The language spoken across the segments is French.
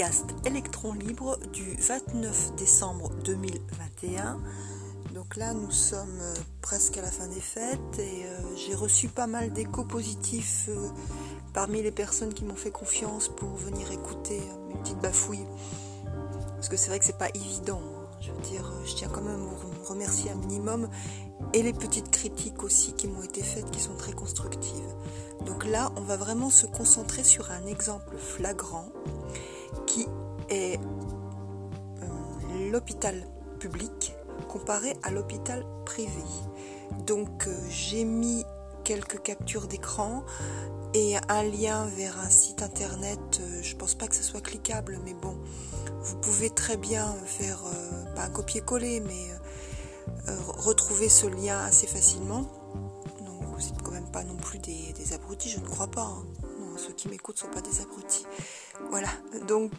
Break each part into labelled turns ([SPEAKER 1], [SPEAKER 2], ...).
[SPEAKER 1] podcast Électron Libre du 29 décembre 2021. Donc là, nous sommes euh, presque à la fin des fêtes et euh, j'ai reçu pas mal d'échos positifs euh, parmi les personnes qui m'ont fait confiance pour venir écouter mes petites bafouilles. Parce que c'est vrai que c'est pas évident. Je veux dire, je tiens quand même à vous remercier un minimum et les petites critiques aussi qui m'ont été faites qui sont très constructives. Donc là, on va vraiment se concentrer sur un exemple flagrant qui est euh, l'hôpital public comparé à l'hôpital privé. Donc euh, j'ai mis quelques captures d'écran et un lien vers un site internet. Euh, je pense pas que ce soit cliquable, mais bon, vous pouvez très bien faire pas copier-coller, mais retrouver ce lien assez facilement. Donc vous n'êtes quand même pas non plus des, abrutis, je ne crois pas. Hein ceux qui m'écoutent ne sont pas des abrutis. Voilà, donc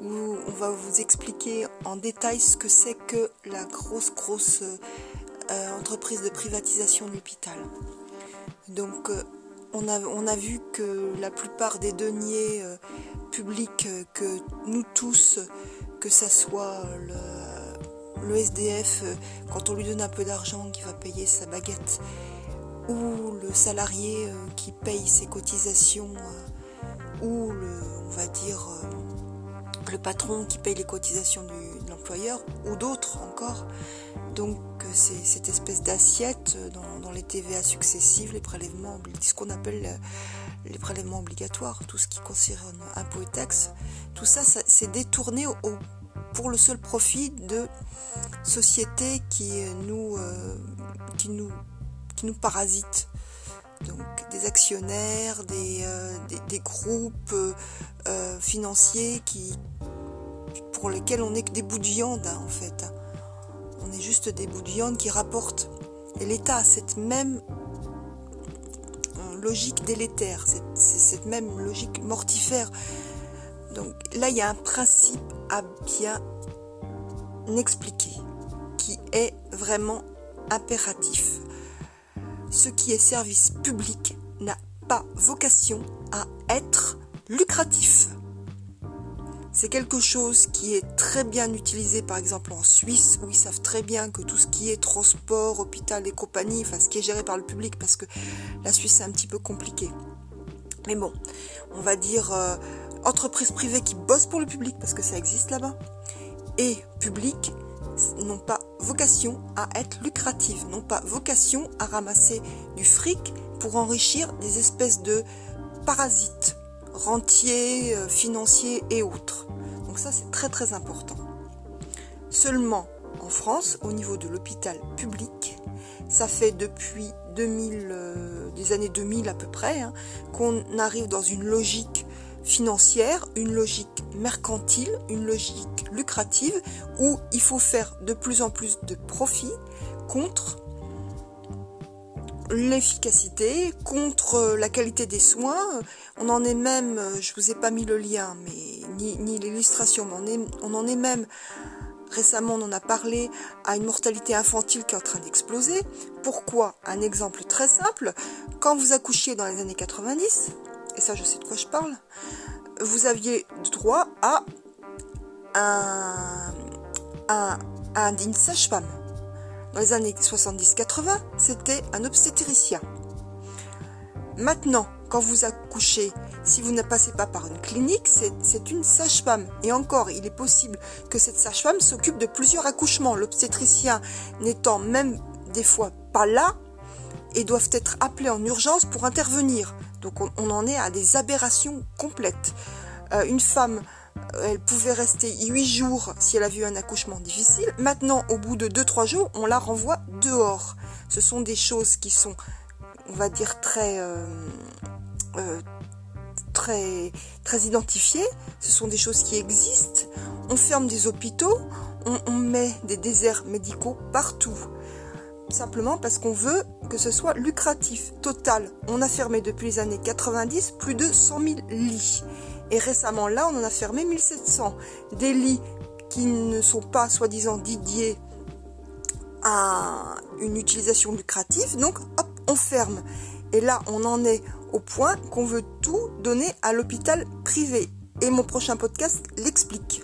[SPEAKER 1] on va vous expliquer en détail ce que c'est que la grosse, grosse euh, entreprise de privatisation de l'hôpital. Donc euh, on, a, on a vu que la plupart des deniers euh, publics que nous tous, que ça soit le, SDF, quand on lui donne un peu d'argent, qui va payer sa baguette, ou le salarié euh, qui paye ses cotisations, euh, ou le, on va dire, euh, le patron qui paye les cotisations de l'employeur, ou d'autres encore. Donc c'est cette espèce d'assiette dans, les TVA successives, les prélèvements, ce qu'on appelle les prélèvements obligatoires, tout ce qui concerne impôts et taxes, tout ça, c'est détourné pour le seul profit de sociétés qui nous, qui nous nous parasitent. Donc des actionnaires, des, euh, des, groupes euh, financiers qui, pour lesquels on n'est que des bouts de viande hein, en fait. On est juste des bouts de viande qui rapportent. Et l'État a cette même euh, logique délétère, cette, cette même logique mortifère. Donc là, il y a un principe à bien expliquer qui est vraiment impératif ce qui est service public n'a pas vocation à être lucratif. C'est quelque chose qui est très bien utilisé par exemple en Suisse où ils savent très bien que tout ce qui est transport, hôpital et compagnie, enfin ce qui est géré par le public parce que la Suisse c'est un petit peu compliqué. Mais bon, on va dire euh, entreprise privée qui bosse pour le public parce que ça existe là-bas et public n'ont pas vocation à être lucratives, n'ont pas vocation à ramasser du fric pour enrichir des espèces de parasites, rentiers, euh, financiers et autres. Donc ça c'est très très important. Seulement en France, au niveau de l'hôpital public, ça fait depuis 2000, euh, des années 2000 à peu près, hein, qu'on arrive dans une logique financière, une logique mercantile, une logique lucrative où il faut faire de plus en plus de profits contre l'efficacité, contre la qualité des soins. On en est même, je vous ai pas mis le lien, mais ni, l'illustration, mais on, est, on en est même récemment on en a parlé à une mortalité infantile qui est en train d'exploser. Pourquoi? Un exemple très simple, quand vous accouchiez dans les années 90, et ça je sais de quoi je parle, vous aviez droit à un, un, un digne sage-femme. Dans les années 70-80, c'était un obstétricien. Maintenant, quand vous accouchez, si vous ne passez pas par une clinique, c'est une sage-femme. Et encore, il est possible que cette sage-femme s'occupe de plusieurs accouchements, l'obstétricien n'étant même des fois pas là et doivent être appelés en urgence pour intervenir. Donc on, en est à des aberrations complètes. Euh, une femme, elle pouvait rester 8 jours si elle a vu un accouchement difficile. Maintenant, au bout de 2-3 jours, on la renvoie dehors. Ce sont des choses qui sont, on va dire, très... Euh, très, très identifiées, ce sont des choses qui existent. On ferme des hôpitaux, on met des déserts médicaux partout simplement parce qu'on veut que ce soit lucratif. Total, on a fermé depuis les années 90 plus de 100 000 lits. Et récemment, là, on en a fermé 1700. Des lits qui ne sont pas soi-disant dédiés à une utilisation lucrative. Donc, hop, on ferme. Et là, on en est au point qu'on veut tout donner à l'hôpital privé. Et mon prochain podcast l'explique.